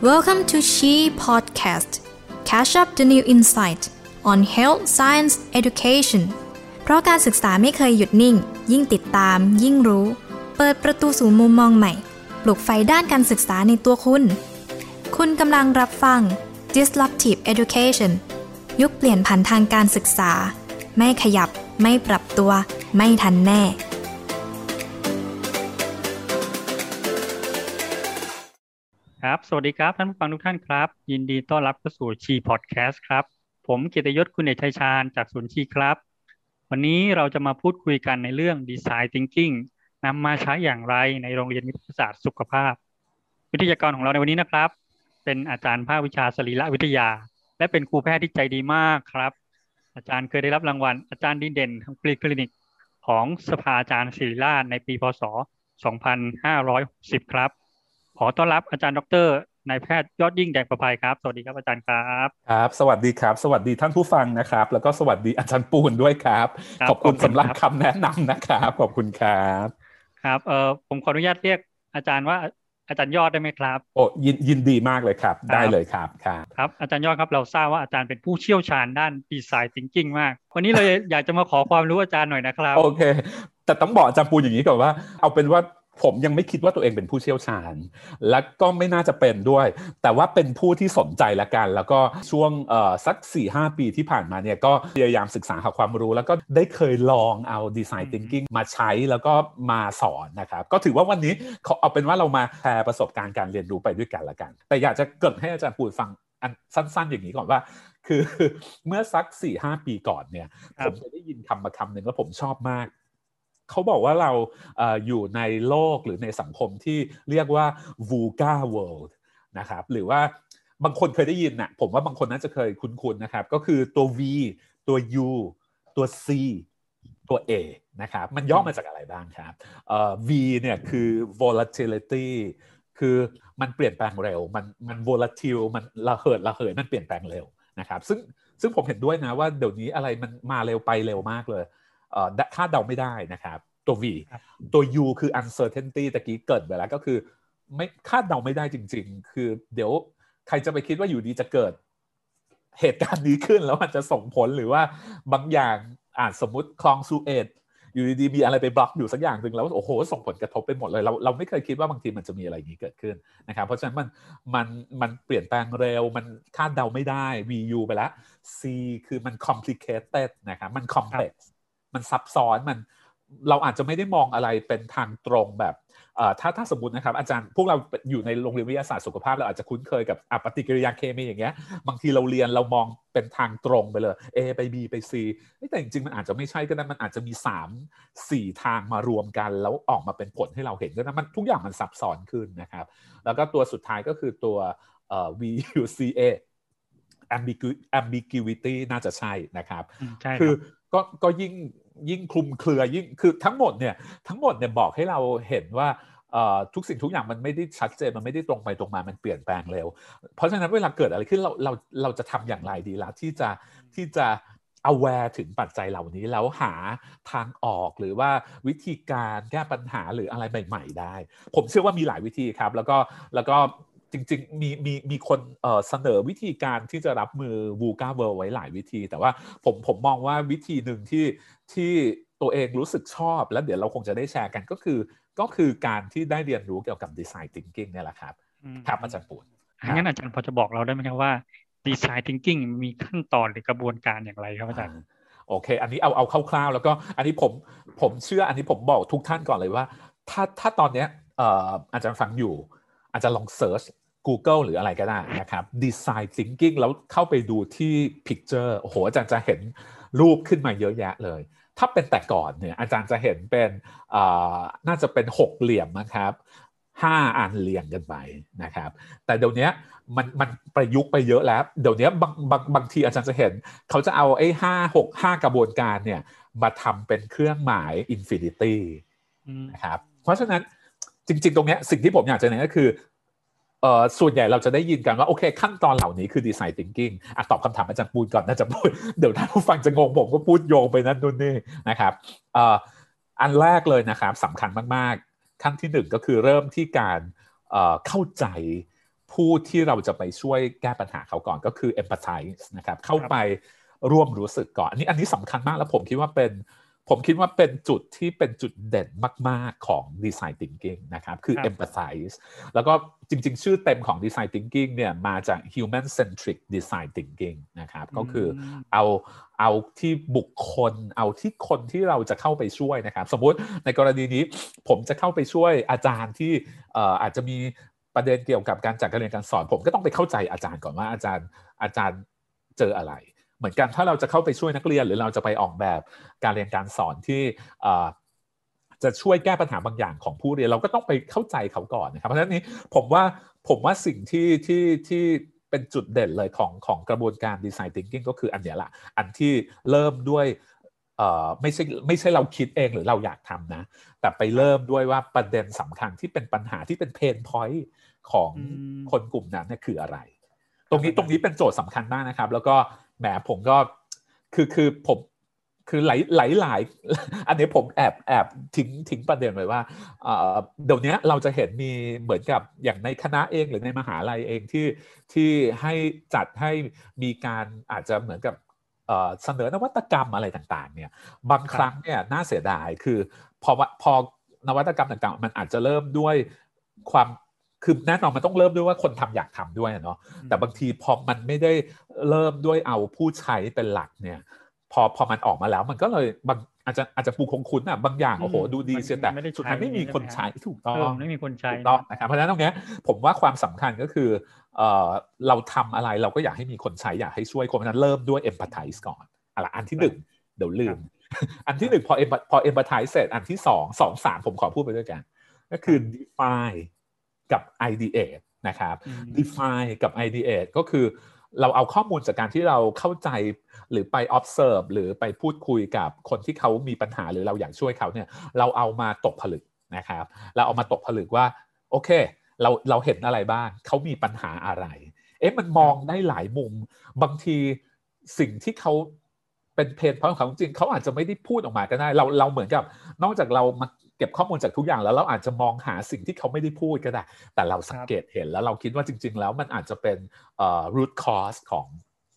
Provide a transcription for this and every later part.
Welcome to She Podcast. Catch up the new insight on health, science, education. เพราะการศึกษาไม่เคยหยุดนิ่ง ยิ่งติดตาม ยิ่งรู้ เปิดประตูสู่มุมมองใหม่ ปลุกไฟด้านการศึกษาในตัวคุณ คุณกำลังรับฟัง Disruptive Education ยุคเปลี่ยนผ่านทางการศึกษา ไม่ขยับ ไม่ปรับตัว ไม่ทันแน่ ครับ สวัสดีครับ ท่านผู้ฟังทุกท่านครับ ยินดีต้อนรับเข้าสู่ชีพอดแคสต์ครับ ผมเกียรติยศคุณเอกชัยชาญจากศูนย์ชีครับ วันนี้เราจะมาพูดคุยกันในเรื่อง Design Thinking นำมาใช้อย่างไรในโรงเรียนวิทยาศาสตร์สุขภาพ วิทยากรของเราในวันนี้นะครับ เป็นอาจารย์ภาควิชาสรีรวิทยา และเป็นครูแพทย์ที่ใจดีมากครับ อาจารย์เคยได้รับรางวัล อาจารย์ดีเด่นทางปรีคลินิก ของสภาอาจารย์ศิริราชในปีพศ 2560 ครับ ขอต้อนรับอาจารย์ดรนายแพทย์ยอดยิ่งแดงประภัยครับ สวัสดีครับอาจารย์ครับครับ สวัสดีครับ สวัสดีท่านผู้ฟังนะครับ แล้วก็สวัสดีอาจารย์ปูนด้วยครับครับขอบคุณขอบคุณสำหรับครับคำแนะนำนะครับ ขอบคุณครับ ครับเอ่อผมขออนุญาตเรียกอาจารย์ว่าอาจารย์ยอดได้ไหมครับ โอ้ยินยินดีมากเลยครับครับ ได้เลยครับครับครับอาจารย์ยอดครับเราทราบว่าอาจารย์เป็นผู้เชี่ยวชาญด้านดีไซน์ทิงกิ้งมาก วันนี้เราอยากจะมาขอความรู้อาจารย์หน่อยนะครับ โอเคแต่ต้องบอกอาจารย์ปูนอย่างนี้ก่อนว่าเอาเป็นว่า ผมยังไม่คิดว่าตัวเองเป็นผู้เชี่ยวชาญ และก็ไม่น่าจะเป็นด้วย แต่ว่าเป็นผู้ที่สนใจละกัน แล้วก็ช่วงเอ่อสัก4ี่หปีที่ผ่านมาเนี่ยก็พยายามศึกษาหาความรู้ แล้วก็ได้เคยลองเอาดีไซน์ทิงกิ้งมาใช้แล้วก็มาสอนนะครับ ก็ถือว่าวันนี้ขอเอาเป็นว่าเรามาแชร์ประสบการณ์การเรียนรู้ไปด้วยกันละกัน แต่อยากจะเกริดให้อาจารย์ปูนฟังอันสั้นๆอย่างนี้ก่อนว่า คือเมื่อสัก4ี่หปีก่อนเนี่ยครัผบมจะได้ยินคำมาคำหนึ่งแล้วผมชอบมาก เขาบอกว่าเราอยู่ในโลกหรือในสังคมที่เรียกว่า VUCA world นะครับหรือว่าบางคนเคยได้ยินนะผมว่าบางคนน่าจะเคยคุ้นๆนะครับ ก็คือตัว V ตัว U ตัว C ตัว A นะครับมันย่อมาจากอะไรบ้างครับ V เนี่ยคือ volatility คือมันเปลี่ยนแปลงเร็ว มันมัน volatile มันระเหิดระเหยมันเปลี่ยนแปลงเร็วนะครับ ซึ่งซึ่งผมเห็นด้วยนะว่าเดี๋ยวนี้อะไรมันมาเร็วไปเร็วมากเลย คาดเดาไม่ได้นะครับตัว V ครับตัว U คือ uncertainty ตะกี้เกิดไปแล้วก็คือไม่คาดเดาไม่ได้จริง ๆ คือเดี๋ยวใครจะไปคิดว่าอยู่ดีจะเกิดเหตุการณ์นี้ขึ้นแล้วมันจะส่งผลหรือว่าบางอย่างอาจสมมติคลองซูเอตอยู่ดีๆมีอะไรไปบล็อกอยู่สักอย่างหนึ่งแล้วโอ้โหส่งผลกระทบไปหมดเลยเราเราไม่เคยคิดว่าบางทีมันจะมีอะไรอย่างนี้เกิดขึ้นนะครับเพราะฉะนั้นมันมันมันเปลี่ยนแปลงเร็ว มันคาดเดาไม่ได้ VU ไปแล้ว C คือมัน complicated นะครับมัน complex มันซับซ้อนมันเราอาจจะไม่ได้มองอะไรเป็นทางตรงแบบเอ่อถ้าถ้าสมมตินะครับอาจารย์พวกเราอยู่ในโรงเรียนวิทยาศาสตร์สุขภาพเราอาจจะคุ้นเคยกับอะปฏิกิริยาเคมีอย่างเงี้ยบางทีเราเรียนเรามองเป็นทางตรงไปเลย A ไป B ไป C เฮ้ยแต่จริงๆ มันอาจจะไม่ใช่ก็ได้มันอาจจะมี 3 4 ทางมารวมกัน แล้วออกมาเป็นผลให้เราเห็นก็ได้มันทุกอย่างมันซับซ้อนขึ้นนะครับ แล้วก็ตัวสุดท้ายก็คือตัวเอ่อ VUCA ambiguity ambiguity น่าจะใช่นะครับอืมใช่คคืรัอบ ก็ก็ยิ่งยิ่งคลุมเครือยิ่งคือทั้งหมดเนี่ยทั้งหมดเนี่ยบอกให้เราเห็นว่าทุกสิ่งทุกอย่างมันไม่ได้ชัดเจนมันไม่ได้ตรงไปตรงมา มันเปลี่ยนแปลงเร็ว เพราะฉะนั้นเวลาเกิดอะไรขึ้นเราเราเราจะทำอย่างไรดีล่ะที่จะที่จะ aware ถึงปัจจัยเหล่านี้แล้วหาทางออกหรือว่าวิธีการแก้ปัญหาหรืออะไรใหม่ ๆ ได้ ผมเชื่อว่ามีหลายวิธีครับ แล้วก็แล้วก็ จริงๆมีมีมีคนเอ่อเสนอวิธีการที่จะรับมือ VUCA World ไว้หลายวิธี แต่ว่าผมผมมองว่าวิธีหนึ่งที่ที่ตัวเองรู้สึกชอบ แล้วเดี๋ยวเราคงจะได้แชร์กันก็คือ ก็คือการที่ได้เรียนรู้เกี่ยวกับ Design Thinking เนี่ยแหละครับอืมครับอาจารย์ปูนงั้นอาจารย์พอจะบอกเราได้ไหมครับว่าดีไซน์ทิงกิ้งมีขั้นตอนหรือกระบวนการอย่างไรครับอาจารย์อ่าโอเค อันนี้เอาเอาคร่าวๆ แล้วก็อันนี้ผมผมเชื่ออันนี้ผมบอกทุกท่านก่อนเลยว่า ถ้าถ้าตอนเนี้ยเอ่ออาจารย์ฟังอยู่อาจจะลองเซิร์ช Google หรืออะไรก็ได้นะครับ Design Thinking แล้วเข้าไปดูที่ Picture โอ้โหอาจารย์จะเห็นรูปขึ้นมาเยอะแยะเลย ถ้าเป็นแต่ก่อนเนี่ยอาจารย์จะเห็นเป็นเอ่อน่าจะเป็นหกเหลี่ยมนะครับห้าอันเรียงกันไปนะครับ แต่เดี๋ยวนี้มันมันประยุกต์ไปเยอะแล้ว เดี๋ยวนี้บางบางบางทีอาจารย์จะเห็น เขาจะเอาไอ้ห้าหกห้ากระบวนการเนี่ยมาทำเป็นเครื่องหมาย infinity อืมนะครับ เพราะฉะนั้นจริง ๆ ตรงเนี้ยสิ่งที่ผมอยากจะเน้นก็คือ เออส่วนใหญ่เราจะได้ยินกันว่าโอเค ขั้นตอนเหล่านี้คือ design thinking อะตอบคำถามอาจารย์ปูนก่อนน่าจะพูดเดี๋ยวท่านผู้ฟังจะงงผมก็พูดโยงไปนั่นนู่นนี่นะครับเอ่ออันแรกเลยนะครับสำคัญมากๆ ขั้นที่หนึ่งก็คือเริ่มที่การเอ่อเข้าใจผู้ที่เราจะไปช่วยแก้ปัญหาเขาก่อนก็คือ empathize นะครับเข้าไปร่วมรู้สึกก่อนอันนี้อันนี้สำคัญมากแล้วผมคิดว่าเป็น ผมคิดว่าเป็นจุดที่เป็นจุดเด่นมาก ๆ ของ Design Thinking นะครับ คือ empathize แล้วก็จริง ๆ ชื่อเต็มของ Design Thinking เนี่ยมาจาก Human Centric Design Thinking นะครับ ก็คือเอาเอาที่บุคคล เอาที่คนที่เราจะเข้าไปช่วยนะครับ สมมุติในกรณีนี้ผมจะเข้าไปช่วยอาจารย์ที่อาจจะมีประเด็นเกี่ยวกับการจัดการเรียนการสอน ผมก็ต้องไปเข้าใจอาจารย์ก่อนว่าอาจารย์อาจารย์เจออะไร เหมือนกันถ้าเราจะเข้าไปช่วยนักเรียน หรือเราจะไปออกแบบการเรียนการสอนที่จะช่วยแก้ปัญหาบางอย่างของผู้เรียนเราก็ต้องไปเข้าใจเขาก่อนนะครับเพราะฉะนั้นนี้ผมว่าผมว่าสิ่งที่ที่ที่เป็นจุดเด่นเลยของของกระบวนการดีไซน์ทิงกิ้งก็คืออันนี้แหละอันที่เริ่มด้วยไม่ใช่ไม่ใช่เราคิดเองหรือเราอยากทำนะ แต่ไปเริ่มด้วยว่าประเด็นสำคัญที่เป็นปัญหาที่เป็นเพนพอยต์ของคนกลุ่มนั้นเนี่ยคืออะไร ตรงนี้ตรงนี้เป็นโจทย์สำคัญมากนะครับ แล้วก็ แหมผมก็คือคือผมคือหลายหลายหลายอันนี้ผมแอบแอบทิ้งทิ้งประเด็นไว้ว่าเดี๋ยวนี้เราจะเห็นมีเหมือนกับอย่างในคณะเองหรือในมหาลัยเองที่ที่ให้จัดให้มีการอาจจะเหมือนกับเสนอนวัตกรรมอะไรต่างๆเนี่ยบางครั้งเนี่ยน่าเสียดายคือพอพอนวัตกรรมต่างๆ มันอาจจะเริ่มด้วยความ คือแน่นอนมันต้องเริ่มด้วยว่าคนทำอยากทำด้วยเนาะแต่บางทีพอมันไม่ได้เริ่มด้วยเอาผู้ใช้เป็นหลักเนี่ย พอพอมันออกมาแล้วมันก็เลยบางอาจจะอาจจะปูคงคุ้นอะบางอย่างโอ้โหดูดีเสียแต่สุดท้ายไม่มีคนใช้ถูกต้องไม่มีคนใช้ถูกต้องนะครับเพราะฉะนั้นตรงนี้ผมว่าความสำคัญก็คือเออเราทำอะไรเราก็อยากให้มีคนใช้อยากให้ช่วยคนนั้นเริ่มด้วย empathize ก่อนอะไรอันที่หนึ่งเดี๋ยวลืม อันที่หนึ่งพอพอ empathize เสร็จอันที่สองสองสามผมขอพูดไปด้วยกัน ก็คือ define กับ ideate นะครับ define กับ ideate ก็คือเราเอาข้อมูลจากการที่เราเข้าใจหรือไป observe หรือไปพูดคุยกับคนที่เขามีปัญหาหรือเราอยากช่วยเขาเนี่ยเราเอามาตกผลึกนะครับ เราเอามาตกผลึกว่าโอเค เราเราเห็นอะไรบ้างเขามีปัญหาอะไร เอ๊ะมันมองได้หลายมุม บางทีสิ่งที่เขาเป็นเพนเพราะของจริงเขาอาจจะไม่ได้พูดออกมาก็ได้ เราเราเหมือนกับ นอกจากเรามา เก็บข้อมูลจากทุกอย่างแล้วเราอาจจะมองหาสิ่งที่เขาไม่ได้พูดก็ได้ แต่เราสังเกตเห็นแล้วเราคิดว่าจริง ๆ แล้วมันอาจจะเป็นเอ่อ root cause ของ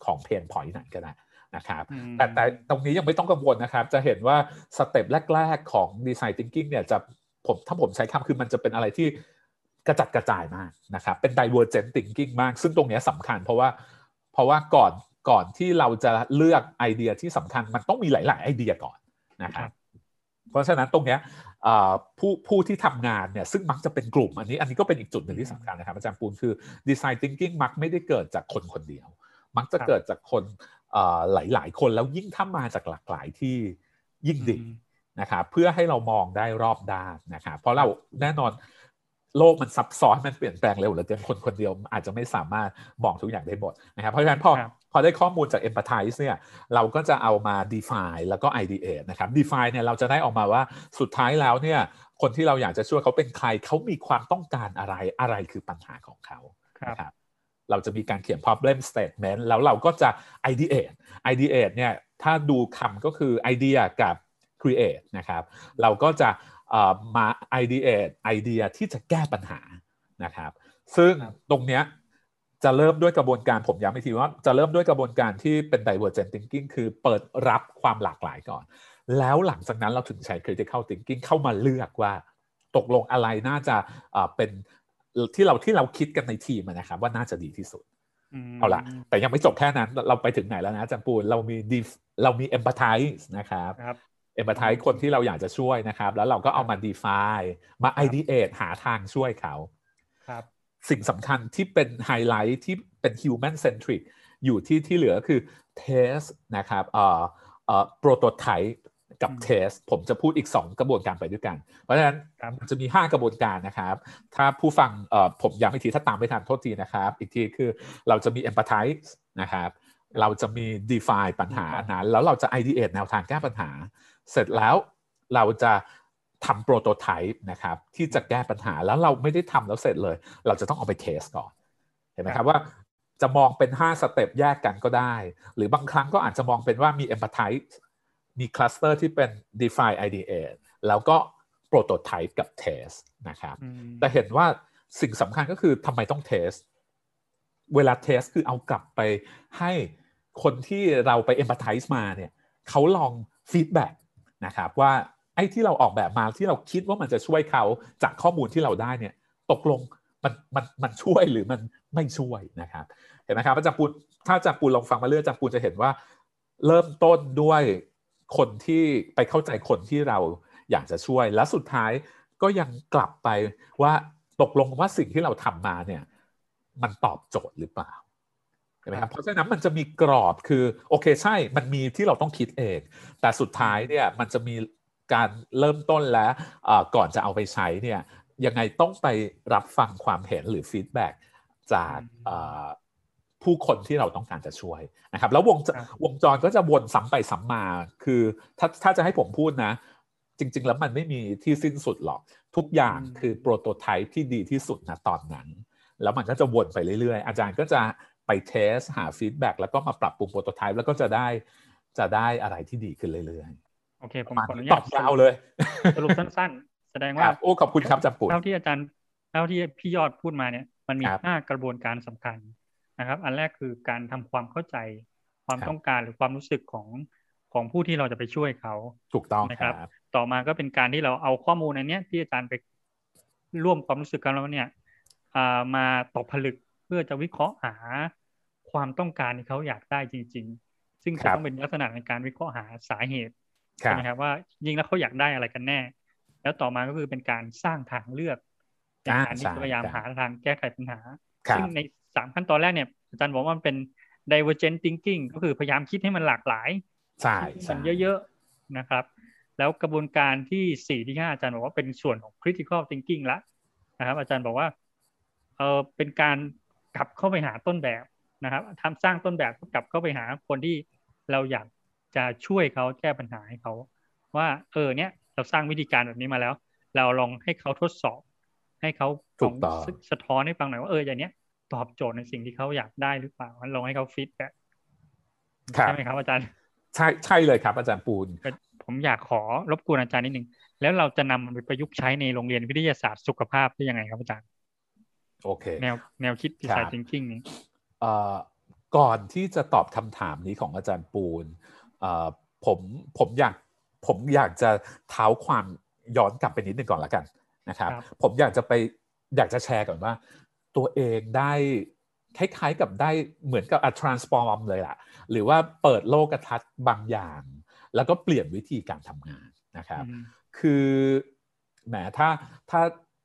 ของเพนพอยต์นั้นก็ได้นะครับแต่แต่ตรงนี้ยังไม่ต้องกังวลนะครับ จะเห็นว่าสเต็ปแรก ๆ ของ design thinking เนี่ยจะผมถ้าผมใช้คำคือมันจะเป็นอะไรที่กระจัดกระจายมากนะครับ เป็น divergent thinking มาก ซึ่งตรงนี้สำคัญเพราะว่าเพราะว่าก่อนก่อนที่เราจะเลือกไอเดียที่สำคัญมันต้องมีหลาย ๆ ไอเดียก่อนนะครับ เพราะฉะนั้นตรงนี้ผู้ผู้ที่ทำงานเนี่ยซึ่งมักจะเป็นกลุ่มอันนี้ อันนี้ก็เป็นอีกจุดหนึ่งที่สำคัญนะครับอาจารย์ปูนคือ design thinking มักไม่ได้เกิดจากคนคนเดียว มักจะเกิดจากคนหลายๆคนแล้วยิ่งถ้ามาจากหลากหลายที่ยิ่งดีนะครับเพื่อให้เรามองได้รอบด้านนะครับเพราะเราแน่นอน โลกมันซับซ้อนมันเปลี่ยนแปลงเร็วเหลือเกินคนคนเดียวอาจจะไม่สามารถมองทุกอย่างได้หมดนะครับเพราะฉะนั้นพอพอได้ข้อมูลจาก empathize เนี่ยเราก็จะเอามา define แล้วก็ ideate นะครับ define เนี่ยเราจะได้ออกมาว่าสุดท้ายแล้วเนี่ยคนที่เราอยากจะช่วยเขาเป็นใครเขามีความต้องการอะไรอะไรคือปัญหาของเขาครับเราจะมีการเขียน problem statement แล้วเราก็จะ ideate ideate เนี่ยถ้าดูคำก็คือ idea กับ create นะครับเราก็จะ มา ideate ไอเดียที่จะแก้ปัญหานะครับ ซึ่งตรงเนี้ยจะเริ่มด้วยกระบวนการผมย้ำอีกทีว่าจะเริ่มด้วยกระบวนการที่เป็น divergent thinking คือเปิดรับความหลากหลายก่อน แล้วหลังจากนั้นเราถึงใช้ critical thinking เข้ามาเลือกว่าตกลงอะไรน่าจะเป็นที่เราที่เราคิดกันในทีมนะครับว่าน่าจะดีที่สุดเอาละแต่ยังไม่จบแค่นั้นเราไปถึงไหนแล้วนะจังปูนเรามีเรามี empathize นะครับ เอมพัตไทคนที่เราอยากจะช่วยนะครับ แล้วเราก็เอามา define มา ideate หาทางช่วยเขาครับสิ่งสำคัญที่เป็นไฮไลท์ที่เป็น human centric อยู่ที่ที่เหลือคือ test นะครับเอ่อเอ่อ prototype กับ test ผมจะพูดอีก 2 กระบวนการไปด้วยกัน เพราะฉะนั้นจะมี 5 กระบวนการนะครับ ถ้าผู้ฟังเอ่อผมย้ำอีกทีถ้าตามไม่ทันโทษทีนะครับ อีกทีคือเราจะมี empathize นะครับ เราจะมี define ปัญหานั้น แล้วเราจะ ideate แนวทางแก้ปัญหา เสร็จแล้วเราจะทำโปรโตไทป์นะครับที่จะแก้ปัญหาแล้วเราไม่ได้ทำแล้วเสร็จเลย เราจะต้องเอาไป test ก่อนเห็นไหมครับว่าจะมองเป็น 5 step แยกกันก็ได้ หรือบางครั้งก็อาจจะมองเป็นว่ามี empathize มี cluster ที่เป็น define idea แล้วก็ prototype กับ test นะครับแต่เห็นว่าสิ่งสำคัญก็คือทำไมต้อง test เวลา test คือเอากลับไปให้คนที่เราไป empathize มาเนี่ยเขาลอง feedback นะครับว่าไอ้ที่เราออกแบบมาที่เราคิดว่ามันจะช่วยเขาจากข้อมูลที่เราได้เนี่ยตกลงมันมันมันช่วยหรือมันไม่ช่วยนะครับเห็นไหมครับอาจารย์ปูนถ้าอาจารย์ปูนลองฟังมาเรื่อยอาจารย์ปูนจะเห็นว่า เริ่มต้นด้วยคนที่ไปเข้าใจคนที่เราอยากจะช่วย และสุดท้ายก็ยังกลับไปว่าตกลงว่าสิ่งที่เราทำมาเนี่ยมันตอบโจทย์หรือเปล่า ใช่ไหมครับเพราะฉะนั้นมันจะมีกรอบคือโอเคใช่มันมีที่เราต้องคิดเอง แต่สุดท้ายเนี่ยมันจะมีการเริ่มต้นและก่อนจะเอาไปใช้เนี่ยยังไงต้องไปรับฟังความเห็นหรือฟีดแบ็จากผู้คนที่เราต้องการจะช่วยนะครับ แล้ววงวงจรก็จะวนซ้ำไปซ้ำมา คือถ้าถ้าจะให้ผมพูดนะ จริง ๆ แล้วมันไม่มีที่สิ้นสุดหรอก ทุกอย่างคือโปรโตไทป์ที่ดีที่สุดนะตอนนั้น แล้วมันก็จะวนไปเรื่อยๆ อาจารย์ก็จะ ไป test หา feedback แล้วก็มาปรับปรุง prototype แล้วก็จะได้จะได้อะไรที่ดีขึ้นเรื่อยๆโอเค ผมขออนุญาตตอบยาวเลย สรุปสั้นๆ แสดงว่าโอ้ขอบคุณครับจับปุ่นเท่าที่อาจารย์เท่าที่พี่ยอดพูดมาเนี่ย มันมีห้ากระบวนการสำคัญนะครับ อันแรกคือการทำความเข้าใจ ความต้องการหรือความรู้สึกของของผู้ที่เราจะไปช่วยเขาถูกต้องนะครับ ต่อมาก็เป็นการที่เราเอาข้อมูลอันนี้ที่อาจารย์ไปร่วมความรู้สึกกันแล้วเนี่ยมาตกผลึกเพื่อจะวิเคราะห์หาความต้องการที่เขาอยากได้จริง ๆ ซึ่งจะต้องเป็นลักษณะในการวิเคราะห์หาสาเหตุใช่ไหมครับว่ายิงแล้วเขาอยากได้อะไรกันแน่ แล้วต่อมาก็คือเป็นการสร้างทางเลือกในการที่พยายามหาทางแก้ไขปัญหาซึ่งในสามขั้นตอนแรกเนี่ยอาจารย์บอกว่ามันเป็น divergent thinking ก็คือพยายามคิดให้มันหลากหลายใช่มันเยอะๆนะครับ แล้วกระบวนการที่สี่ที่ห้าอาจารย์บอกว่าเป็นส่วนของ critical thinking ละนะครับ อาจารย์บอกว่าเออเป็นการ กลับเข้าไปหาต้นแบบนะครับทำสร้างต้นแบบกลับเข้าไปหาคนที่เราอยากจะช่วยเขาแก้ปัญหาให้เขา ว่าเออเนี่ยเราสร้างวิธีการแบบนี้มาแล้ว เราลองให้เขาทดสอบ ให้เขาลองสะท้อนให้ฟังหน่อยว่าเอออย่างเนี้ยตอบโจทย์ในสิ่งที่เขาอยากได้หรือเปล่าลองให้เขาฟิตแบ็ใช่ไหมครับอาจารย์ใช่ใช่เลยครับ อาจารย์ปูน ผมอยากขอรบกวนอาจารย์นิดนึงแล้วเราจะนำมันไปประยุกต์ใช้ในโรงเรียนวิทยาศาสตร์สุขภาพได้ยังไงครับอาจารย์ โอเค แนวแนวคิดดีไซน์ทิงกิ้งนี้ก่อนที่จะตอบคำถามนี้ของอาจารย์ปูนผมผมอยากผมอยากจะเท้าความย้อนกลับไปนิดนึงก่อนละกันนะครับ ผมอยากจะไปอยากจะแชร์ก่อนว่า ตัวเองได้คล้ายๆกับได้เหมือนกับอั transform เลยล่ะ หรือว่าเปิดโลกทัศน์บางอย่าง แล้วก็เปลี่ยนวิธีการทำงานนะครับ คือแหมถ้าถ้า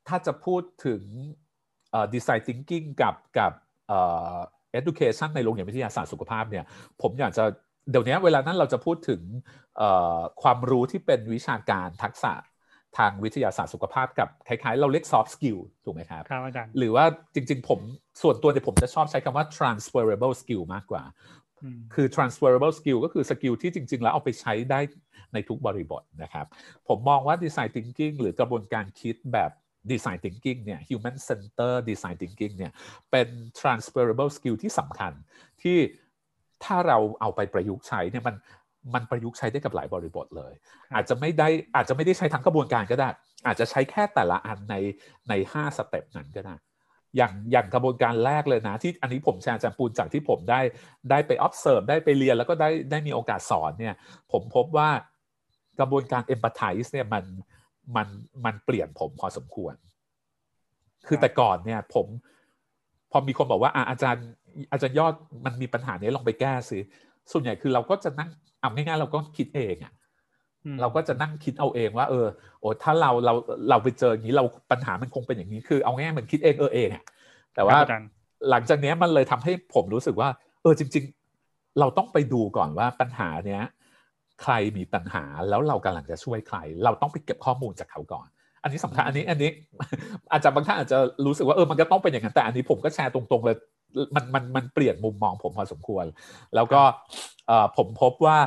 ถ้าจะพูดถึง design thinking กับกับ education ในโรงเรียนวิทยาศาสตร์สุขภาพเนี่ยผมอยากจะเดี๋ยวนี้เวลานั้นเราจะพูดถึงความรู้ที่เป็นวิชาการทักษะทางวิทยาศาสตร์สุขภาพกับคล้ายๆ เราเรียก soft skill ถูกไหมครับครับอาจารย์หรือว่าจริงๆ ผมส่วนตัวเนี่ยผมจะชอบใช้คำว่า transferable skill มากกว่า คือ transferable skill ก็คือสกิลที่จริง ๆ แล้วเอาไปใช้ได้ในทุกบริบทนะครับ ผมมองว่า design thinking หรือกระบวนการคิดแบบ design thinking เนี่ย human center design thinking เนี่ยเป็น transferable skill ที่สำคัญที่ถ้าเราเอาไปประยุกต์ใช้เนี่ยมันมันประยุกต์ใช้ได้กับหลายบริบทเลย อาจจะไม่ได้อาจจะไม่ได้ใช้ทั้งกระบวนการก็ได้ อาจจะใช้แค่แต่ละอันในในห้าสเต็ปนั้นก็ได้อย่างอย่างกระบวนการแรกเลยนะ ที่อันนี้ผมแชร์อาจารย์ปูนจากที่ผมได้ได้ไป observe ได้ไปเรียนแล้วก็ได้ได้มีโอกาสสอนเนี่ยผมพบว่ากระบวนการ empathize เนี่ยมัน มันมันเปลี่ยนผมพอสมควร คือแต่ก่อนเนี่ย ผม พอมีคนบอกว่าอาจารย์ อาจารย์ยอดมันมีปัญหานี้ลองไปแก้สิส่วนใหญ่คือเราก็จะนั่งเอาง่ายๆเราก็คิดเองอะเราก็จะนั่งคิดเอาเองว่า เออ โอ้ถ้าเราเราเราไปเจออย่างนี้เราปัญหามันคงเป็นอย่างนี้คือเอาง่ายๆมันคิดเองเออเองอะแต่ว่าหลังจากนี้มันเลยทำให้ผมรู้สึกว่า เออจริง ๆ เราต้องไปดูก่อนว่าปัญหาเนี้ย ใครมีปัญหาแล้วเรากำลังจะช่วยใคร เราต้องไปเก็บข้อมูลจากเขาก่อน อันนี้สำคัญอันนี้อันนี้อาจจะบางท่านอาจจะรู้สึกว่าเออมันก็ต้องเป็นอย่างนั้นแต่อันนี้ผมก็แชร์ตรงๆเลยมันมันมันเปลี่ยนมุมมองผมพอสมควร แล้วก็ผมพบว่า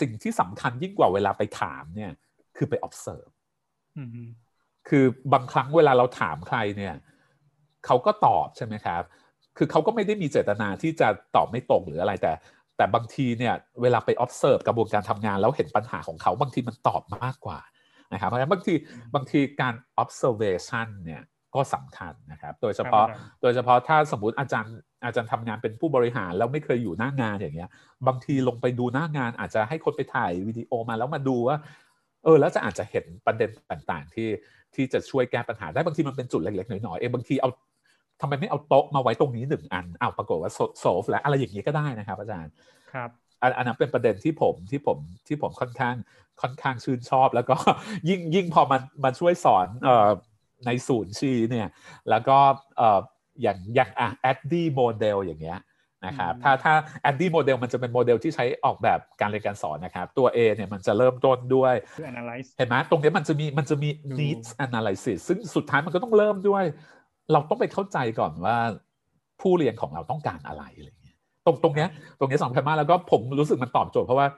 สิ่งที่สำคัญยิ่งกว่าเวลาไปถามเนี่ยคือไป observe คือบางครั้งเวลาเราถามใครเนี่ยเขาก็ตอบใช่ไหมครับ คือเขาก็ไม่ได้มีเจตนาที่จะตอบไม่ตรงหรืออะไรแต่ แต่บางทีเนี่ยเวลาไป observe กระบวนการทำงานแล้วเห็นปัญหาของเขาบางทีมันตอบมากกว่านะครับเพราะฉะนั้นบางทีบางทีการ observation เนี่ยก็สำคัญนะครับ โดยเฉพาะโดยเฉพาะถ้าสมมติอาจารย์อาจารย์ทำงานเป็นผู้บริหารแล้วไม่เคยอยู่หน้างานอย่างเงี้ย บางทีลงไปดูหน้างานอาจจะให้คนไปถ่ายวิดีโอมาแล้วมาดูว่าเออแล้วจะอาจจะเห็นประเด็นต่างๆที่ที่จะช่วยแก้ปัญหาได้บางทีมันเป็นจุดเล็กๆหน่อยๆเองบางทีเอา ทำไมไม่เอาโต๊ะมาไว้ตรงนี้หนึ่งอันอ้าวปรากฏว่าโซฟแล้วอะไรอย่างนี้ก็ได้นะครับ อาจารย์ครับอันนั้นเป็นประเด็นที่ผมที่ผมที่ผมค่อนข้างค่อนข้างชื่นชอบ แล้วก็ยิ่งยิ่งพอมันมันช่วยสอนเอ่อในศูนย์ชีเนี่ยแล้วก็เอ่ออย่างอย่างอะ ADDIE model อย่างเงี้ยนะครับถ้าถ้า ADDIE model มันจะเป็นโมเดลที่ใช้ออกแบบการเรียนการสอนนะครับ ตัว A เนี่ยมันจะเริ่มต้นด้วย เห็นไหมตรงนี้มันจะมีมันจะมี needs analysis ซึ่งสุดท้ายมันก็ต้องเริ่มด้วย เราต้องไปเข้าใจก่อนว่าผู้เรียนของเราต้องการอะไรอะไรเงี้ยตรงตรงเนี้ยตรงนี้สำคัญมากแล้วก็ผมรู้สึกมันตอบโจทย์เพราะว่า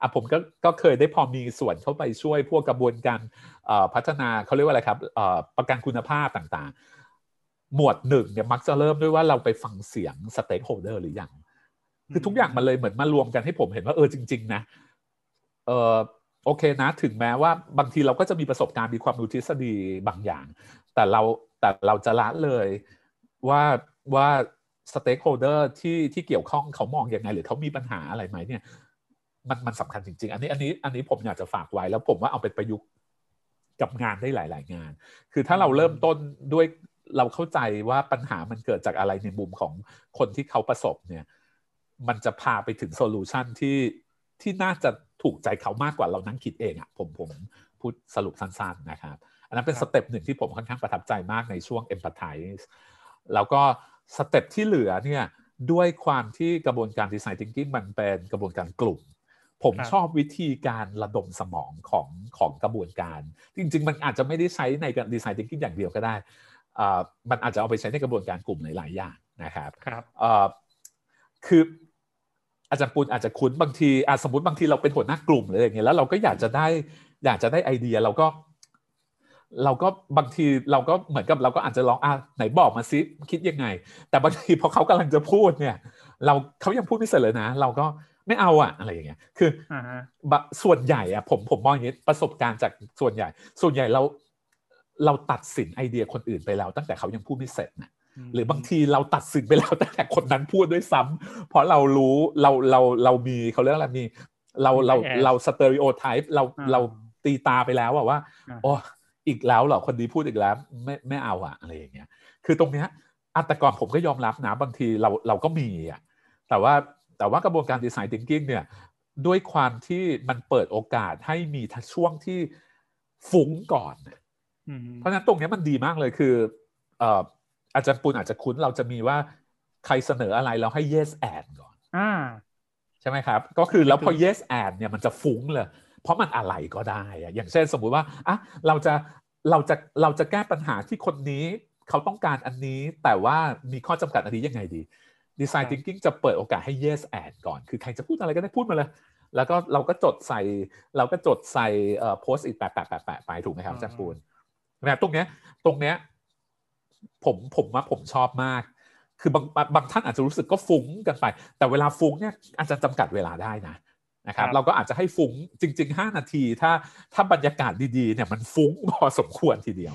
อะผมก็ก็เคยได้พอมีส่วนเข้าไปช่วยพวกกระบวนการพัฒนาเขาเรียกว่าอะไรครับประกันคุณภาพต่างๆ หมวดหนึ่งเนี่ยมักจะเริ่มด้วยว่าเราไปฟังเสียง stakeholder หรือยังคือทุกอย่างมันเลยเหมือนมารวมกันให้ผมเห็นว่าเออจริง ๆ นะเออโอเคนะถึงแม้ว่าบางทีเราก็จะมีประสบการณ์มีความรู้ทฤษฎีบางอย่าง แต่เรา แต่เราจะละเลยว่าว่า stakeholder ที่ที่เกี่ยวข้องเขามองอยังไง หรือเขามีปัญหาอะไรไหมเนี่ย มันมันสำคัญจริง ๆ อันนี้อันนี้อันนี้ผมอยากจะฝากไว้แล้วผมว่าเอาไปประยุกต์กับงานได้หลาย ๆ งาน คือถ้าเราเริ่มต้นด้วยเราเข้าใจว่าปัญหามันเกิดจากอะไรในมุมของคนที่เขาประสบเนี่ย มันจะพาไปถึง solution ที่ที่น่าจะถูกใจเขามากกว่าเรานั่งคิดเองอะ่ะผมผมพูดสรุปสั้น ๆ นะครับ อันนั้นเป็น step หนึ่งที่ผมค่อนข้างประทับใจมากในช่วง empathize แล้วก็ step ที่เหลือเนี่ยด้วยความที่กระบวนการ design thinking มันเป็นกระบวนการกลุ่ม ผมชอบวิธีการระดมสมองของของกระบวนการ จริง ๆ มันอาจจะไม่ได้ใช้ในการ design thinking อย่างเดียวก็ได้ มันอาจจะเอาไปใช้ในกระบวนการกลุ่มหลาย ๆ อย่างนะครับครับคืออาจารย์ปุณอาจจะคุ้นบางทีอาสมมติบางทีเราเป็นหัวหน้ากลุ่มเลยอย่างเงี้ยแล้วเราก็อยากจะได้อยากจะได้ไอเดียเราก็ เราก็บางทีเราก็เหมือนกับเราก็อาจจะลองอะไหนบอกมาซิคิดยังไง แต่บางทีพอเขากำลังจะพูดเนี่ย เราเขายังพูดไม่เสร็จเลยนะ เราก็ไม่เอาอะอะไรอย่างเงี้ยคือส่วนใหญ่อะผมผมมองอย่างนี้ประสบการณ์จากส่วนใหญ่ ส่วนใหญ่เราเราตัดสินไอเดียคนอื่นไปแล้ว ตั้งแต่เขายังพูดไม่เสร็จนะหรือบางทีเราตัดสินไปแล้วตั้งแต่คนนั้นพูดด้วยซ้ำเพราะเรารู้เราเราเรามีเขาเรียกอะไรมี เราเราเรา stereotype เราเราตีตราไปแล้วว่า โอ้ อีกแล้วเหรอคนนี้พูดอีกแล้วไม่ไม่เอาอะอะไรอย่างเงี้ย คือตรงเนี้ยแต่ก่อนผมก็ยอมรับนะบางทีเราเราก็มีอะแต่ว่าแต่ว่ากระบวนการ design thinking เนี่ยด้วยความที่มันเปิดโอกาสให้มีช่วงที่ฟุ้งก่อนเพราะฉะนั้นตรงนี้มันดีมากเลยคืออาจารย์ปุณอาจจะคุ้นเราจะมีว่าใครเสนออะไรแล้วให้ yes and ก่อนอใช่ไหมครับ ก็คือแล้วพอ yes and เนี่ยมันจะฟุ้งเลย เพราะมันอะไรก็ได้ อย่างเช่นสมมุติว่าอะเราจะ เราจะเราจะแก้ปัญหาที่คนนี้เขาต้องการอันนี้แต่ว่ามีข้อจำกัดอันนี้ยังไงดีดีไซน์ทิงกิ้งจะเปิดโอกาสให้ yes and ก่อน คือใครจะพูดอะไรก็ได้พูดมาเลย แล้วก็เราก็จดใส่เราก็จดใส่เอ่อโพสต์อีกแปะแปะแปะแปะไปถูกไหมครับอาจารย์ปูนนะตรงเนี้ยตรงเนี้ยผมผมว่าผมชอบมาก คือบางบางท่านอาจจะรู้สึกก็ฟุ้งกันไป แต่เวลาฟุ้งเนี่ยอาจจะจำกัดเวลาได้นะ นะครับเราก็อาจจะให้ฟุ้งจริง ๆ 5 นาที ถ้าถ้าบรรยากาศดีๆเนี่ยมันฟุ้งพอสมควรทีเดียว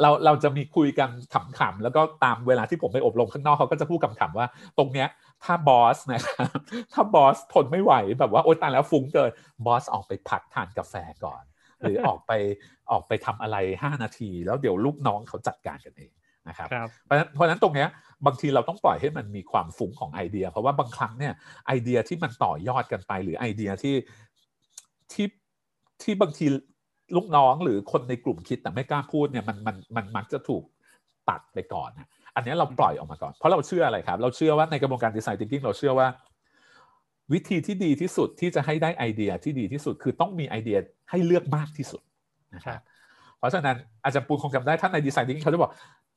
เราเราจะมีคุยกันขำๆแล้วก็ตามเวลาที่ผมไปอบรมข้างนอกเขาก็จะพูดขำๆว่า ตรงเนี้ยถ้าบอสนะครับถ้าบอสทนไม่ไหวแบบว่าโอ๊ยตายแล้วฟุ้งเกินบอสออกไปพักทานกาแฟก่อน หรือออกไปออกไปทำอะไร 5 นาที แล้วเดี๋ยวลูกน้องเขาจัดการกันเอง นะครับเพราะฉะนั้นเพราะนั้นตรงเนี้ยบางทีเราต้องปล่อยให้มันมีความฟุ้งของไอเดีย เพราะว่าบางครั้งเนี่ยไอเดียที่มันต่อยอดกันไป หรือไอเดียที่ที่ที่บางทีลูกน้องหรือคนในกลุ่มคิดแต่ไม่กล้าพูดเนี่ยมันมันมันมักจะถูกตัดไปก่อนนะอันนี้เราปล่อยออกมาก่อน เพราะเราเชื่ออะไรครับ เราเชื่อว่าในกระบวนการ design thinking เราเชื่อว่า วิธีที่ดีที่สุดที่จะให้ได้ไอเดียที่ดีที่สุดคือต้องมีไอเดียให้เลือกมากที่สุดนะครับเพราะฉะนั้นอาจารย์ปูคงจำได้ท่านใน design thinking เขาจะบอก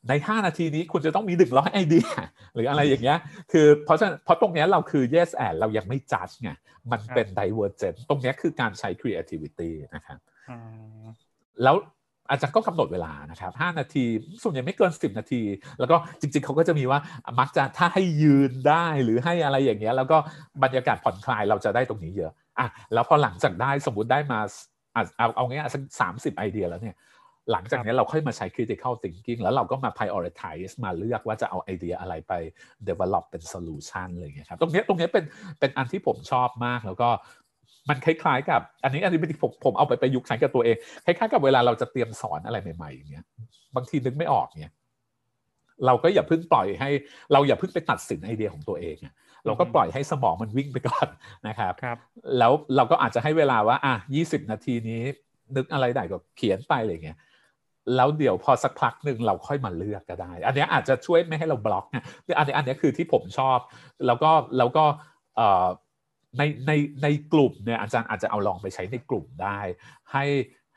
ใน 5 นาทีนี้คุณจะต้องมีหนึ่งร้อยไอเดีย หรืออะไรอย่างเงี้ย คือเพราะฉะนั้นเพราะตรงนี้เราคือ yes and เรายังไม่ judge ไง มันเป็น divergent ตรงนี้คือการใช้ creativity นะครับแล้วอาจารย์ก็กำหนดเวลานะครับ 5 นาที ส่วนใหญ่ไม่เกิน 10 นาที แล้วก็จริง ๆ เขาก็จะมีว่ามักจะถ้าให้ยืนได้หรือให้อะไรอย่างเงี้ย แล้วก็บรรยากาศผ่อนคลายเราจะได้ตรงนี้เยอะอะแล้วพอหลังจากได้สมมติได้มาเอาเอาง่ายๆสักสามสิบไอเดียแล้วเนี่ย หลังจากนี้เราค่อยมาใช้ critical thinking แล้วเราก็มา prioritize มาเลือกว่าจะเอาไอเดียอะไรไป develop เป็น solution อะไรอย่างเงี้ยครับตรงนี้ตรงนี้เป็นเป็นอันที่ผมชอบมากแล้วก็มันคล้ายๆ กับ อันนี้อันนี้ผมผมเอาไปประยุกต์ใช้กับตัวเอง คล้ายๆ กับเวลาเราจะเตรียมสอนอะไรใหม่ๆอย่างเงี้ยบางทีนึกไม่ออกเนี่ยเราก็อย่าเพิ่งปล่อยให้ เราอย่าเพิ่งไปตัดสินไอเดียของตัวเองเราก็ปล่อยให้สมองมันวิ่งไปก่อนนะครับครับแล้วเราก็อาจจะให้เวลาว่าอะยี่สิบนาทีนี้นึกอะไรได้ก็เขียนไปอะไรเงี้ย แล้วเดี๋ยวพอสักพักหนึ่งเราค่อยมาเลือกก็ได้ อันนี้อาจจะช่วยไม่ให้เราบล็อกเนี่ยอันนี้อันนี้คือที่ผมชอบ แล้วก็แล้วก็ในในในกลุ่มเนี่ยอาจารย์อาจจะเอาลองไปใช้ในกลุ่มได้ ให้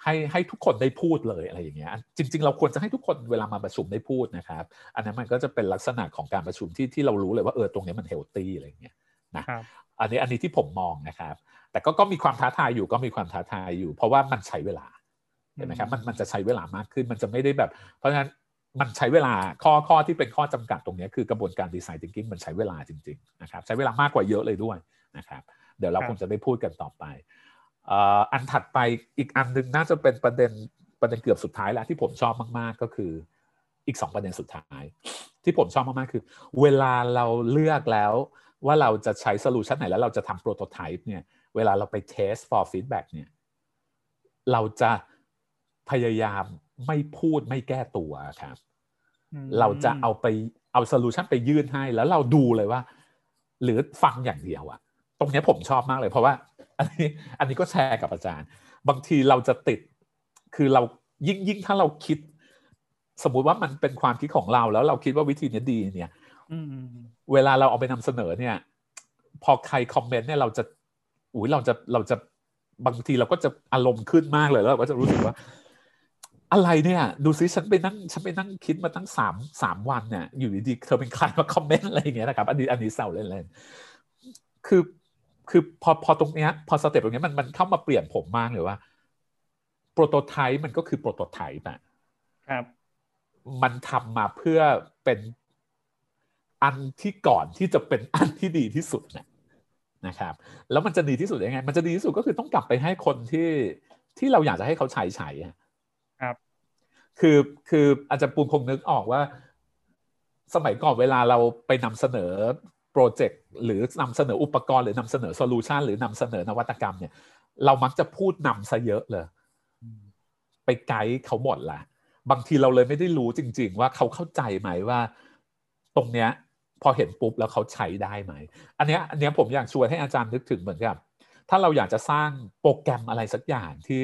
ให้ให้ทุกคนได้พูดเลยอะไรอย่างเงี้ยจริง ๆ เราควรจะให้ทุกคนเวลามาประชุมได้พูดนะครับ อันนั้นมันก็จะเป็นลักษณะของการประชุมที่ที่เรารู้เลยว่าเออตรงนี้มันเฮลตี้อะไรอย่างเงี้ยนะอันนี้อันนี้ที่ผมมองนะครับ แต่ก็ก็มีความท้าทายอยู่ก็มีความท้าทายอยู่ เพราะว่ามันใช้เวลา เห็นไหมครับมันมันจะใช้เวลามากขึ้นมันจะไม่ได้แบบ เพราะฉะนั้นมันใช้เวลาข้อข้อที่เป็นข้อจำกัดตรงนี้คือกระบวนการ design thinking มันใช้เวลาจริงๆนะครับใช้เวลามากกว่าเยอะเลยด้วยนะครับเดี๋ยวเราคงจะได้พูดกันต่อไปอันถัดไปอีกอันหนึ่งน่าจะเป็นประเด็นประเด็นเกือบสุดท้ายแล้วที่ผมชอบมากๆก็คืออีกสองประเด็นสุดท้าย ที่ผมชอบมากๆคือ เวลาเราเลือกแล้วว่าเราจะใช้ solution ไหนแล้วเราจะทำ prototype เนี่ยเวลาเราไปเทส for feedback เนี่ยเราจะ พยายามไม่พูดไม่แก้ตัวครับ เราจะเอาไปเอาโซลูชันไปยื่นให้ แล้วเราดูเลยว่า หรือฟังอย่างเดียวอะตรงนี้ผมชอบมากเลยเพราะว่า อันนี้อันนี้ก็แชร์กับอาจารย์ บางทีเราจะติดคือเรายิ่งยิ่งถ้าเราคิด สมมุติว่ามันเป็นความคิดของเราแล้วเราคิดว่าวิธีนี้ดีเนี่ยเวลาเราเอาไปนำเสนอเนี่ย พอใครคอมเมนต์เนี่ยเราจะอุ้ยเราจะเราจะบางทีเราก็จะอารมณ์ขึ้นมากเลยแล้วเราก็จะรู้สึกว่า อะไรเนี่ย ดูซิฉันไปนั่งฉันไปนั่งคิดมาตั้งสามสามวันเนี่ยอยู่ดีๆเธอเป็นใครมาคอมเมนต์อะไรอย่างเงี้ยนะครับ อันนี้อันนี้เศร้าเล่นๆคือคือพอพอตรงเนี้ยพอสเต็ปตรงนี้มันมันเข้ามาเปลี่ยนผมมากเลยว่าโปรโตไทป์มันก็คือโปรโตไทป์อะครับ มันทำมาเพื่อเป็นอันที่ก่อนที่จะเป็นอันที่ดีที่สุดนะนะครับ แล้วมันจะดีที่สุดยังไง มันจะดีที่สุดก็คือต้องกลับไปให้คนที่ที่เราอยากจะให้เขาใช้ใช้ ครับ คือคืออาจารย์ปูนคงนึกออกว่า สมัยก่อนเวลาเราไปนำเสนอโปรเจกต์หรือนำเสนออุปกรณ์หรือนำเสนอโซลูชันหรือนำเสนอนวัตกรรมเนี่ย เรามักจะพูดนำซะเยอะเลย ไปไกด์เขาหมดละบางทีเราเลยไม่ได้รู้จริง ๆ ว่าเขาเข้าใจไหมว่า ตรงเนี้ยพอเห็นปุ๊บแล้วเขาใช้ได้ไหม อันเนี้ยอันเนี้ยผมอยากชวนให้อาจารย์นึกถึงเหมือนกับ ถ้าเราอยากจะสร้างโปรแกรมอะไรสักอย่างที่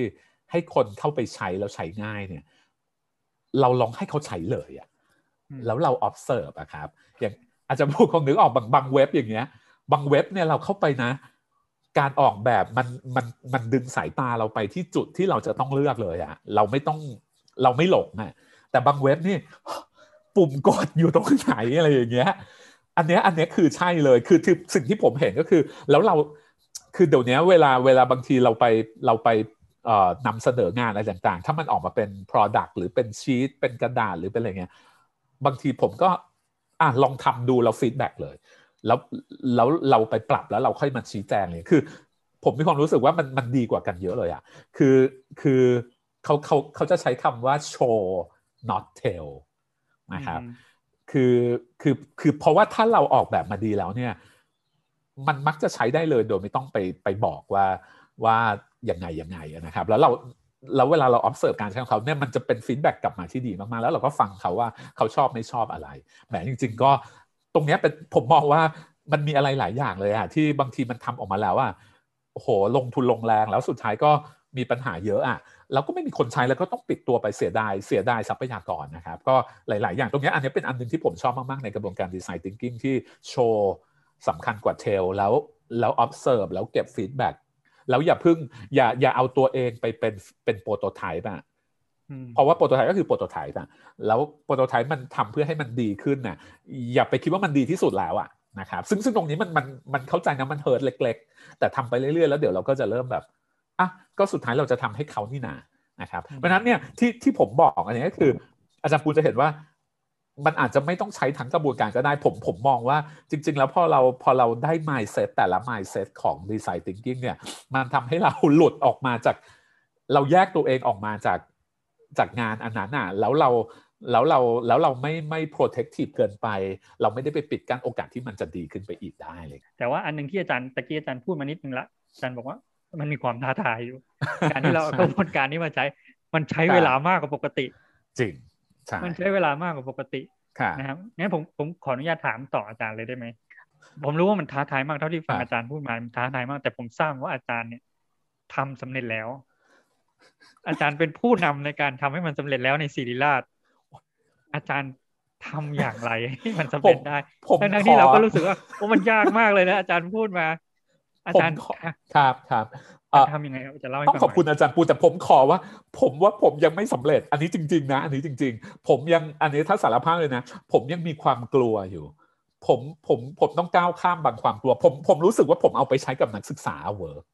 ให้คนเข้าไปใช้แล้วใช้ง่ายเนี่ย เราลองให้เขาใช้เลยอะแล้วเรา observe อะครับ อย่างอาจจะพูดคงนึกออกบางบางเว็บอย่างเงี้ย บางเว็บเนี่ยเราเข้าไปนะ การออกแบบมันมันมันดึงสายตาเราไปที่จุดที่เราจะต้องเลือกเลยอะเราไม่ต้องเราไม่หลงนะแต่บางเว็บนี่ปุ่มกดอยู่ตรงไหนอะไรอย่างเงี้ย อันเนี้ยอันเนี้ยคือใช่เลยคือคือสิ่งที่ผมเห็นก็คือ แล้วเราคือเดี๋ยวนี้เวลาเวลาบางทีเราไปเราไป นำเสนองานอะไรต่างๆ ถ้ามันออกมาเป็น Product หรือเป็นชีตเป็นกระดาษหรือเป็นอะไรเงี้ย บางทีผมก็อะลองทำดูแล้ว feedback เลย แล้วแล้วเราไปปรับแล้วเราค่อยมาชี้แจงเลยคือ ผมมีความรู้สึกว่ามันมันดีกว่ากันเยอะเลยอะคือคือเขาเขาเขาจะใช้คำว่า show not tell นะครับคือคือคือเพราะว่าถ้าเราออกแบบมาดีแล้วเนี่ย มันมักจะใช้ได้เลยโดยไม่ต้องไปไปบอกว่า ว่าอยังไงยังไงนะครับ แล้วเราแล้วเวลาเรา observe การใช้ของเขาเนี่ยมันจะเป็นฟีดแบ็กกลับมาที่ดีมากๆ แล้วเราก็ฟังเขาว่าเขาชอบไม่ชอบอะไรแหมจริง ๆ ก็ตรงนี้เป็นผมมองว่ามันมีอะไรหลายอย่างเลยอะที่บางทีมันทำออกมาแล้วว่าโอ้โหลงทุนลงแรงแล้วสุดท้ายก็มีปัญหาเยอะอะแล้วก็ไม่มีคนใช้แล้วก็ต้องปิดตัวไปเสียดายเสียดายทรัพยากรนะครับ ก็หลาย ๆ อย่างตรงนี้อันนี้เป็นอันนึงที่ผมชอบมาก ๆ ในกระบวนการ design thinking ที่โชว์สำคัญกว่า tell แล้วแล้ว observe แล้วเก็บ feedback แล้วอย่าพึ่งอย่าอย่าเอาตัวเองไปเป็นเป็นโปรโตไทป์อะเพราะว่าโปรโตไทป์ก็คือโปรโตไทป์อะแล้วโปรโตไทป์มันทำเพื่อให้มันดีขึ้นน่ะอย่าไปคิดว่ามันดีที่สุดแล้วอะนะครับซึ่งซึ่งตรงนี้มันมันมันเข้าใจนะมันเฮิร์ตเล็ก ๆ แต่ทำไปเรื่อยๆ แล้วเดี๋ยวเราก็จะเริ่มแบบอะก็สุดท้ายเราจะทำให้เขานี่นานะครับเพราะนั้นเนี่ยที่ที่ผมบอกอันนี้ก็คือ อาจารย์ปูจะเห็นว่า มันอาจจะไม่ต้องใช้ทั้งกระบวนการก็ได้ผมผมมองว่าจริง ๆ แล้วพอเราพอเราได้ mindset แต่ละ mindset ของ design thinking เนี่ย มันทำให้เราหลุดออกมาจาก เราแยกตัวเองออกมาจากจากงานอันนั้นอะแล้วเราแล้วเราแล้วเราไม่ไม่ protective เกินไป เราไม่ได้ไปปิดกั้นโอกาสที่มันจะดีขึ้นไปอีกได้เลย แต่ว่าอันหนึ่งที่อาจารย์ตะกี้อาจารย์พูดมานิดนึงละอาจารย์บอกว่ามันมีความท้าทายอยู่ การที่เราเอากระบวนการนี้มาใช้ มันใช้เวลามากกว่าปกติ จริงใช่ มันใช้เวลามากกว่าปกติค่ะนะครับงั้นผมผมขออนุญาตถามต่ออาจารย์เลยได้ไหมผมรู้ว่ามันท้าทายมากเท่าที่ฟังอาจารย์พูดมามันท้าทายมาก แต่ผมทราบว่าอาจารย์เนี่ยทำสำเร็จแล้ว อาจารย์เป็นผู้นำในการทำให้มันสำเร็จแล้วในศิริราช อาจารย์ทำอย่างไรให้มันสำเร็จได้ผมทั้งๆที่ขอเราก็รู้สึกว่าโอ้มันยากมากเลยนะอาจารย์พูดมา อาจารย์ผมขออะครับครับเอ่อ ทำยังไงครับจะเล่าให้ต้องฟังขอบคุณหน่ยอาจารย์ปูแต่ผมขอว่า ผมว่าผมยังไม่สำเร็จ อันนี้จริง ๆ นะ อันนี้จริง ๆ ผมยังอันนี้ถ้าสารภาพเลยนะ ผมยังมีความกลัวอยู่ ผมผมผมต้องก้าวข้ามบางความกลัว ผมผมรู้สึกว่าผมเอาไปใช้กับนักศึกษาเวอร์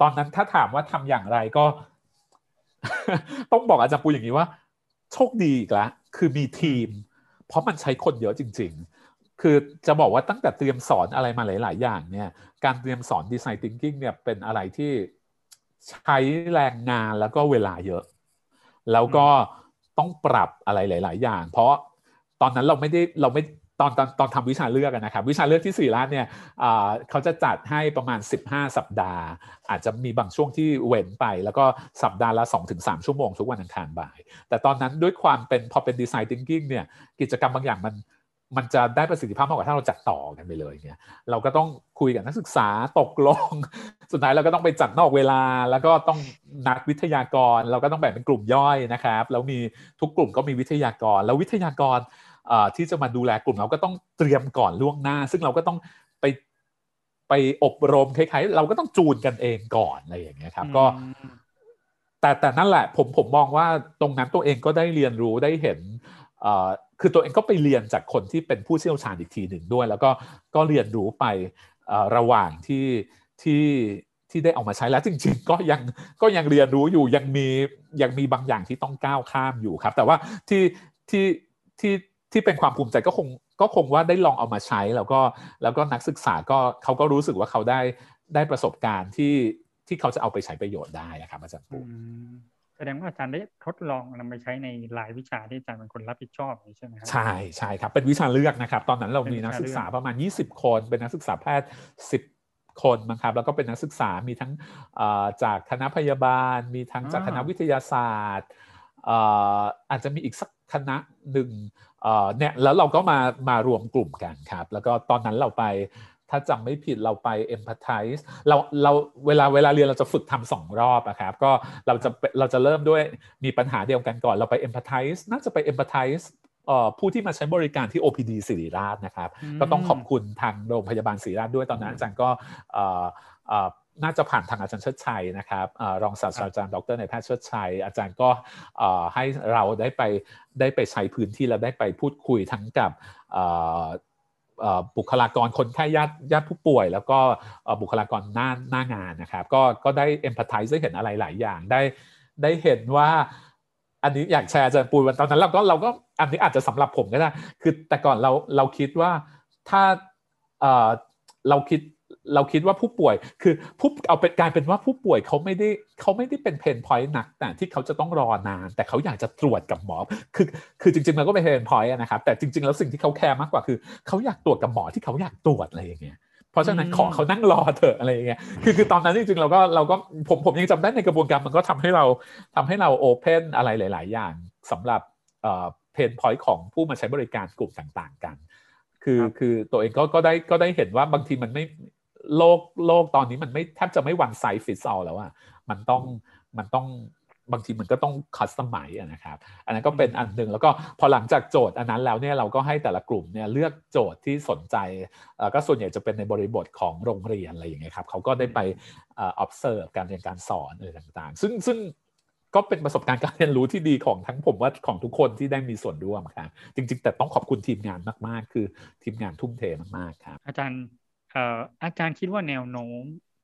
ตอนนั้นถ้าถามว่าทำอย่างไรก็ ต้องบอกอาจารย์ปูอย่างนี้ว่า โชคดีอีกแล้วคือมีทีม เพราะมันใช้คนเยอะจริง ๆ คือจะบอกว่าตั้งแต่เตรียมสอนอะไรมาหลาย ๆ อย่างเนี่ยการเตรียมสอนดีไซน์ thinking เนี่ยเป็นอะไรที่ใช้แรงงานแล้วก็เวลาเยอะ แล้วก็ต้องปรับอะไรหลาย ๆ อย่าง เพราะตอนนั้นเราไม่ได้เราไม่ตอนตอนตอนทำวิชาเลือกนะครับวิชาเลือกที่สี่ล้านเนี่ยเขาจะจัดให้ประมาณ 15 สัปดาห์ อาจจะมีบางช่วงที่เว้นไป แล้วก็สัปดาห์ละ 2-3 ชั่วโมงทุกวันอังคารบ่าย แต่ตอนนั้นด้วยความเป็นพอเป็นดีไซน์ thinking เนี่ยกิจกรรมบางอย่างมัน มันจะได้ประสิทธิภาพมากกว่าถ้าเราจัดต่อกันไปเลยเนี่ยเราก็ต้องคุยกับนักศึกษาตกลง สุดท้ายเราก็ต้องไปจัดนอกเวลา แล้วก็ต้องนัดวิทยากร เราก็ต้องแบ่งเป็นกลุ่มย่อยนะครับ แล้วมีทุกกลุ่มก็มีวิทยากร แล้ววิทยากรที่จะมาดูแลกลุ่มเราก็ต้องเตรียมก่อนล่วงหน้า ซึ่งเราก็ต้องไปไปอบรมคล้ายๆ เราก็ต้องจูนกันเองก่อนอะไรอย่างเงี้ยครับก็แต่แต่นั่นแหละผมผมมองว่าตรงนั้นตัวเองก็ได้เรียนรู้ได้เห็น คือตัวเองก็ไปเรียนจากคนที่เป็นผู้เชี่ยวชาญอีกทีหนึ่งด้วย แล้วก็ก็เรียนรู้ไประหว่างที่ที่ที่ได้เอามาใช้แล้วจริงๆ ก็ยังก็ยังเรียนรู้อยู่ยังมียังมีบางอย่างที่ต้องก้าวข้ามอยู่ครับ แต่ว่าที่ที่ที่ที่เป็นความภูมิใจก็คงก็คงว่าได้ลองเอามาใช้แล้วก็แล้วก็นักศึกษาก็เขาก็รู้สึกว่าเขาได้ได้ประสบการณ์ที่ที่เขาจะเอาไปใช้ประโยชน์ได้อะครับอาจารย์ปู ดงว่าอาจารย์ได้ทดลองนำไปใช้ในรายวิชาที่อาจารย์เป็นคนรับผิดชอบอย่างนี้ใช่ไหมครัใช่ใช่ครับ เป็นวิชาเลือกนะครับ ตอนนั้นเราเป็นมีวิชานักศึกษาเลือกประมาณ 20 คน เป็นนักศึกษาแพทย์ 10 คนมั้งครับแล้วก็เป็นนักศึกษามีทั้งเอ่อจากคณะพยาบาล มีทั้งจากคณะวิทยาศาสตร์เอ่ออาจจะมีอีกสักคณะหนึ่งเอ่อเนี่ยแล้วเราก็มามารวมกลุ่มกันครับ แล้วก็ตอนนั้นเราไป ถ้าจำไม่ผิดเราไป empathize เราเราเวลาเวลาเรียนเราจะฝึกทำสองรอบอะครับก็เราจะเราจะเริ่มด้วยมีปัญหาเดียวกันก่อน เราไป empathize น่าจะไป empathize เอ่อผู้ที่มาใช้บริการที่ OPD ศิริราชนะครับมก็ต้องขอบคุณทางโรงพยาบาลศิริราชด้วยตอนนั้นอาจารย์ก็เอ่อเอ่อน่าจะผ่านทางอาจารย์เชิดชัยนะครับเอ่อรองศาสตราจารย์ดรนายแพทย์เชิดชัย อาจารย์ก็เอ่อให้เราได้ไปได้ไปใช้พื้นที่และได้ไปพูดคุยทั้งกับเอ่อเอ่อ บุคลากรคนไข้ญาติญาติผู้ป่วย แล้วก็บุคลากรหน้าหน้างานนะครับก็ก็ได้ empathize ได้เห็นอะไรหลายอย่างได้ได้เห็นว่าอันนี้อยากแชร์อาจารย์ปูนตอนนั้นเราก็เราก็อันนี้อาจจะสำหรับผมก็ได้ คือแต่ก่อนเราเราคิดว่าถ้าเราคิด เราคิดว่าผู้ป่วยคือผู้เอาเป็นกลายเป็นว่าผู้ป่วยเขาไม่ได้เขาไม่ได้เป็น pain point หนักแต่ที่เขาจะต้องรอนาน แต่เขาอยากจะตรวจกับหมอ คือคือจริงๆมันก็เป็น pain point นะครับแต่จริง ๆ แล้วสิ่งที่เขาแคร์มากกว่าคือเขาอยากตรวจกับหมอที่เขาอยากตรวจอะไรอย่างเงี้ยเพราะฉะนั้นอืมขอเขานั่งรอเถอะอะไรอย่างเงี้ยคือคือตอนนั้นจริงๆเราก็เราก็ผมผมยังจำได้ในกระบวนการมันก็ทำให้เราทำให้เรา open อะไรหลาย ๆ อย่างสำหรับเอ่อ pain point ของผู้มาใช้บริการกลุ่มต่าง ๆ กัน คือครับคือตัวเองก็ก็ได้ก็ได้เห็นว่าบางทีมันไม่ โลกโลกตอนนี้มันไม่แทบจะไม่ one size fits all แล้วอะมันต้องมันต้องบางทีมันก็ต้อง customizeนะครับ อันนั้นก็เป็นอันหนึ่งแล้วก็พอหลังจากโจทย์อันนั้นแล้วเนี่ยเราก็ให้แต่ละกลุ่มเนี่ยเลือกโจทย์ที่สนใจเอ่อก็ส่วนใหญ่จะเป็นในบริบทของโรงเรียนอะไรอย่างเงี้ยครับเขาก็ได้ไปเอ่อ observe การเรียนการสอนอะไรต่างๆ ซึ่งซึ่งก็เป็นประสบการณ์การเรียนรู้ที่ดีของทั้งผมว่าของทุกคนที่ได้มีส่วนร่วมครับจริง ๆ แต่ต้องขอบคุณทีมงานมากๆ คือทีมงานทุ่มเทมากๆครับอาจารย์เอ่ออาจารย์คิดว่าแนวโน้ม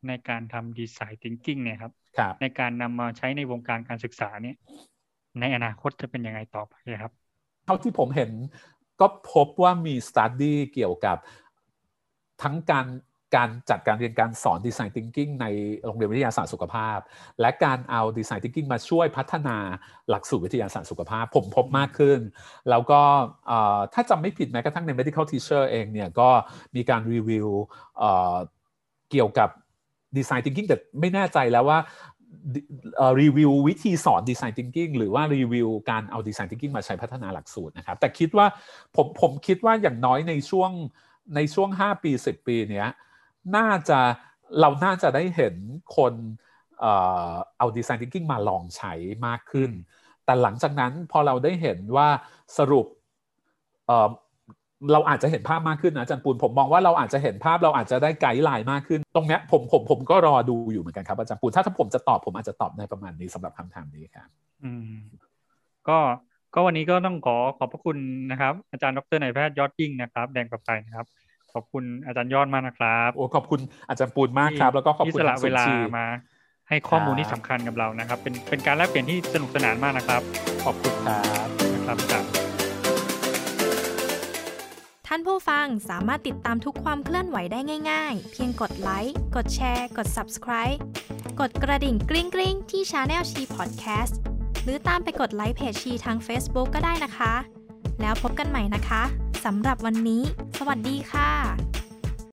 ในการทำดีไซน์ thinking เนี่ยครับครับในการนำมาใช้ในวงการการศึกษาเนี่ย ในอนาคตจะเป็นยังไงต่อไปครับ เท่าที่ผมเห็นก็พบว่ามีสตัดดี้เกี่ยวกับทั้งการ การจัดการเรียนการสอนดีไซน์ thinking ในโรงเรียนวิทยาศาสตร์สุขภาพ และการเอาดีไซน์ thinking มาช่วยพัฒนาหลักสูตรวิทยาศาสตร์สุขภาพ ผมพบมากขึ้น แล้วก็ถ้าจำไม่ผิดแม้กระทั่งใน medical teacher เองเนี่ยก็มีการรีวิวเกี่ยวกับดีไซน์ thinking แต่ไม่แน่ใจแล้วว่ารีวิววิธีสอนดีไซน์ thinking หรือว่ารีวิวการเอาดีไซน์ thinking มาใช้พัฒนาหลักสูตรนะครับแต่คิดว่าผมผมคิดว่าอย่างน้อยในช่วงในช่วง 5 ปี 10 ปีเนี้ย น่าจะเราน่าจะได้เห็นคนเอาดีไซน์ thinking มาลองใช้มากขึ้น แต่หลังจากนั้นพอเราได้เห็นว่าสรุปเราอาจจะเห็นภาพมากขึ้นนะอาจารย์ปูนผมมองว่าเราอาจจะเห็นภาพเราอาจจะได้ไกด์ไลน์มากขึ้น ตรงเนี้ยผมผมผมก็รอดูอยู่เหมือนกันครับอาจารย์ปูนถ้าถ้าผมจะตอบผมอาจจะตอบในประมาณนี้สำหรับคำถามนี้ครับอืมก็ก็วันนี้ก็ต้องขอขอบพระคุณนะครับ อาจารย์ดรนายแพทย์ยอดยิ่งนะครับ แดงประภัยนะครับ ขอบคุณอาจารย์ยอดมากนะครับ โอ้ขอบคุณอาจารย์ปูนมากครับ แล้วก็ขอบคุณที่สละเวลามา ให้ข้อมูลที่สำคัญกับเรานะครับ เป็นเป็นการแลกเปลี่ยนที่สนุกสนานมากนะครับ ขอบคุณครับนะครับอาจารย์ท่านผู้ฟังสามารถติดตามทุกความเคลื่อนไหวได้ง่ายๆ เพียงกดไลค์ กดแชร์ กด Subscribe กดกระดิ่งกริ๊งกริ๊งที่ Channel ชีพอดแคสต์หรือตามไปกดไลค์เพจชีทาง Facebook ก็ได้นะคะ แล้วพบกันใหม่นะคะสำหรับวันนี้ สวัสดีค่ะ